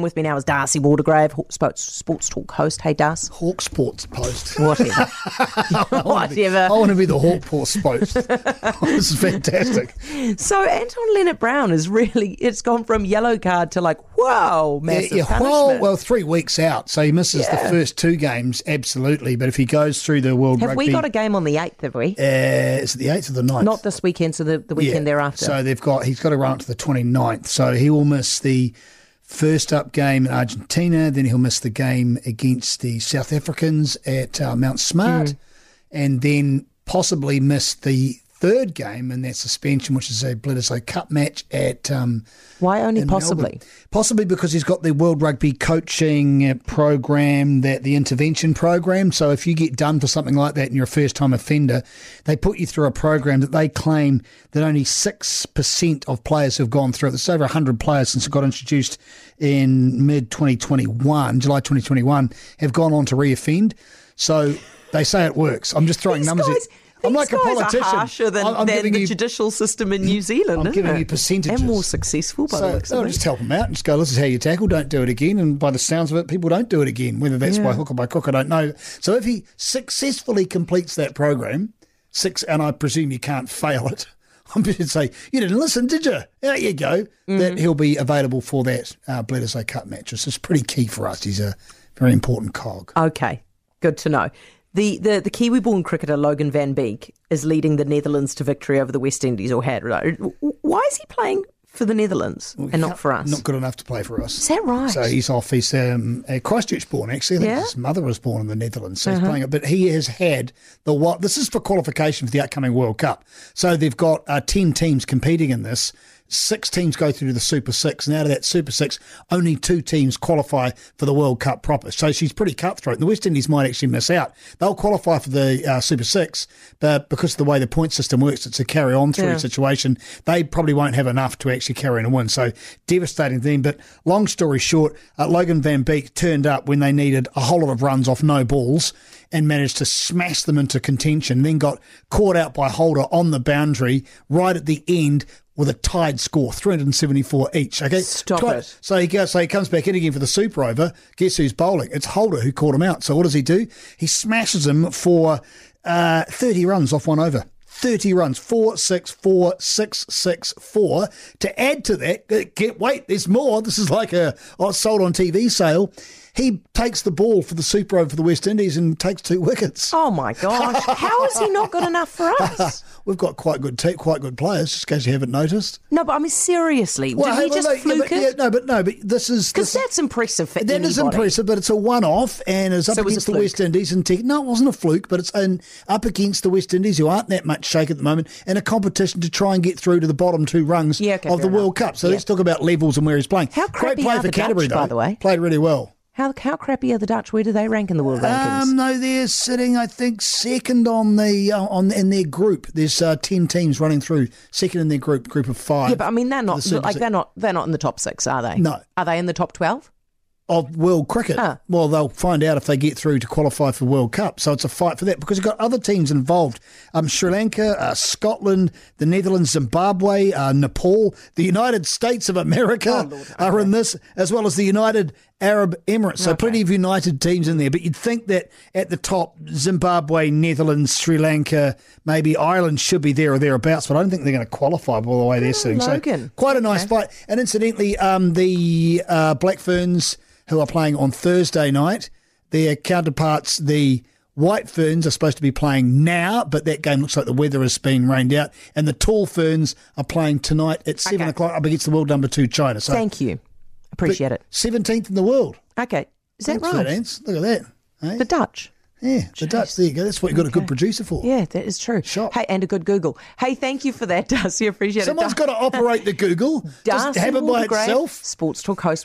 With me now is D'Arcy Waldegrave, Hawk Sports, Sports Talk host. Hey, D'Arcy. Hawk Sports Post. Whatever. I want to be, Whatever. I want to be the Hawk Sports Post. this is fantastic. So Anton Lienert-Brown is really, it's gone from yellow card to like, whoa, massive yeah, punishment. well, well, three weeks out, so he misses the first two games absolutely. But if he goes through the World have Rugby, we got a game on the 8th, have we? uh, is it the eighth or the 9th? Not this weekend, so the, the weekend thereafter. So they've got he's got to run up to the 29th. So he will miss the first up game in Argentina, then he'll miss the game against the South Africans at uh, Mount Smart, Mm. and then possibly miss the third game in that suspension, which is a Bledisloe Cup match at. Um, Why only possibly? Melbourne. Possibly because he's got the World Rugby coaching uh, program, that the intervention program. So if you get done for something like that and you're a first time offender, they put you through a program that they claim that only 6% of players have gone through it. There's over 100 players since it got introduced in mid 2021, July 2021, have gone on to reoffend. So they say it works. I'm just throwing These numbers. guys, at, I'm like a politician. Harsher than, I'm, than the you judicial system in New Zealand. I'm giving it? you percentages. And more successful, by the looks of it. just help them out and just go, this is how you tackle, don't do it again. And by the sounds of it, people don't do it again, whether that's by hook or by crook, I don't know. So if he successfully completes that program, six, and I presume you can't fail it, I'm just to say, you didn't listen, did you? There you go. Mm-hmm. That he'll be available for that uh, Bledisloe Cup match. Is pretty key for us. He's a very important cog. Okay, good to know. The, the, the Kiwi-born cricketer Logan Van Beek is leading the Netherlands to victory over the West Indies, or had. right? Why is he playing for the Netherlands and not for us? Not good enough to play for us. Is that right? So he's off. He's um, Christchurch born, actually. Yeah? Uh-huh. his mother was born in the Netherlands, so he's playing it. But he has had the what? This is for qualification for the upcoming World Cup. So they've got uh, ten teams competing in this. Six teams go through to the Super Six, and out of that Super Six, only two teams qualify for the World Cup proper. So she's pretty cutthroat. And the West Indies might actually miss out. They'll qualify for the uh, Super Six, but because of the way the point system works, it's a carry on through Yeah. situation. They probably won't have enough to actually carry in a win. So devastating thing. But long story short, uh, Logan Van Beek turned up when they needed a whole lot of runs off no balls and managed to smash them into contention. Then got caught out by Holder on the boundary right at the end. With a tied score, 374 each. Okay, Stop Twi- it. So he goes, so he comes back in again for the super over. Guess who's bowling? It's Holder who caught him out. So what does he do? He smashes him for uh, 30 runs off one over. 30 runs, four, six, four, six, six, four. To add to that, uh, get wait, there's more. This is like a oh, sold on TV sale. He takes the ball for the super over for the West Indies and takes two wickets. oh my gosh! How is he not good enough for us? We've got quite good, te- quite good players. Just in case you haven't noticed. No, but I mean seriously, Well, did hey, he just no, yeah, fluke yeah, it? no, but no, but this is Because that's impressive for That is anybody. impressive, but it's a one-off, and it's up So it against the. West Indies. And te- no, it wasn't a fluke, but it's an, up against the West Indies, who aren't that much shake at the moment, in a competition to try and get through to the bottom two rungs Yeah, okay, of the fair World. Cup. So Yeah. let's talk about levels and where he's playing. How Great play for Canterbury, Dutch, by the way? Played really well. How how crappy are the Dutch? Where do they rank in the world rankings? Um, no, they're sitting, I think, second on the uh, on in their group. There's uh, ten teams running through, second in their group, group of five. yeah, but I mean they're not The like they're not they're not in the top six, are they? No. Are they in the top twelve? Of world cricket. Ah. Well, they'll find out if they get through to qualify for World Cup. So it's a fight for that because you've got other teams involved. Um, Sri Lanka, uh, Scotland, the Netherlands, Zimbabwe, uh, Nepal, the United States of America are in this, as well as the United Arab Emirates. So plenty of united teams in there. But you'd think that at the top, Zimbabwe, Netherlands, Sri Lanka, maybe Ireland should be there or thereabouts. But I don't think they're going to qualify by the way they're sitting. Logan. So quite a nice fight. And incidentally, um, the uh, Black Ferns who are playing on Thursday night. Their counterparts, the White Ferns, are supposed to be playing now, but that game looks like the weather has been rained out. And the Tall Ferns are playing tonight at 7 Okay. o'clock up against the world number two, China. So Thank you. Appreciate it. 17th in the world. Okay. Is that Thanks right? Ants. Look at that. Hey? The Dutch. yeah, the Dutch. There you go. That's what you've got a good producer for. Yeah, that is true. Shop. Hey, and a good Google. Hey, thank you for that, D'Arcy. Appreciate Someone's it. Someone's got to operate the Google. Just have it by itself. Sports Talk host.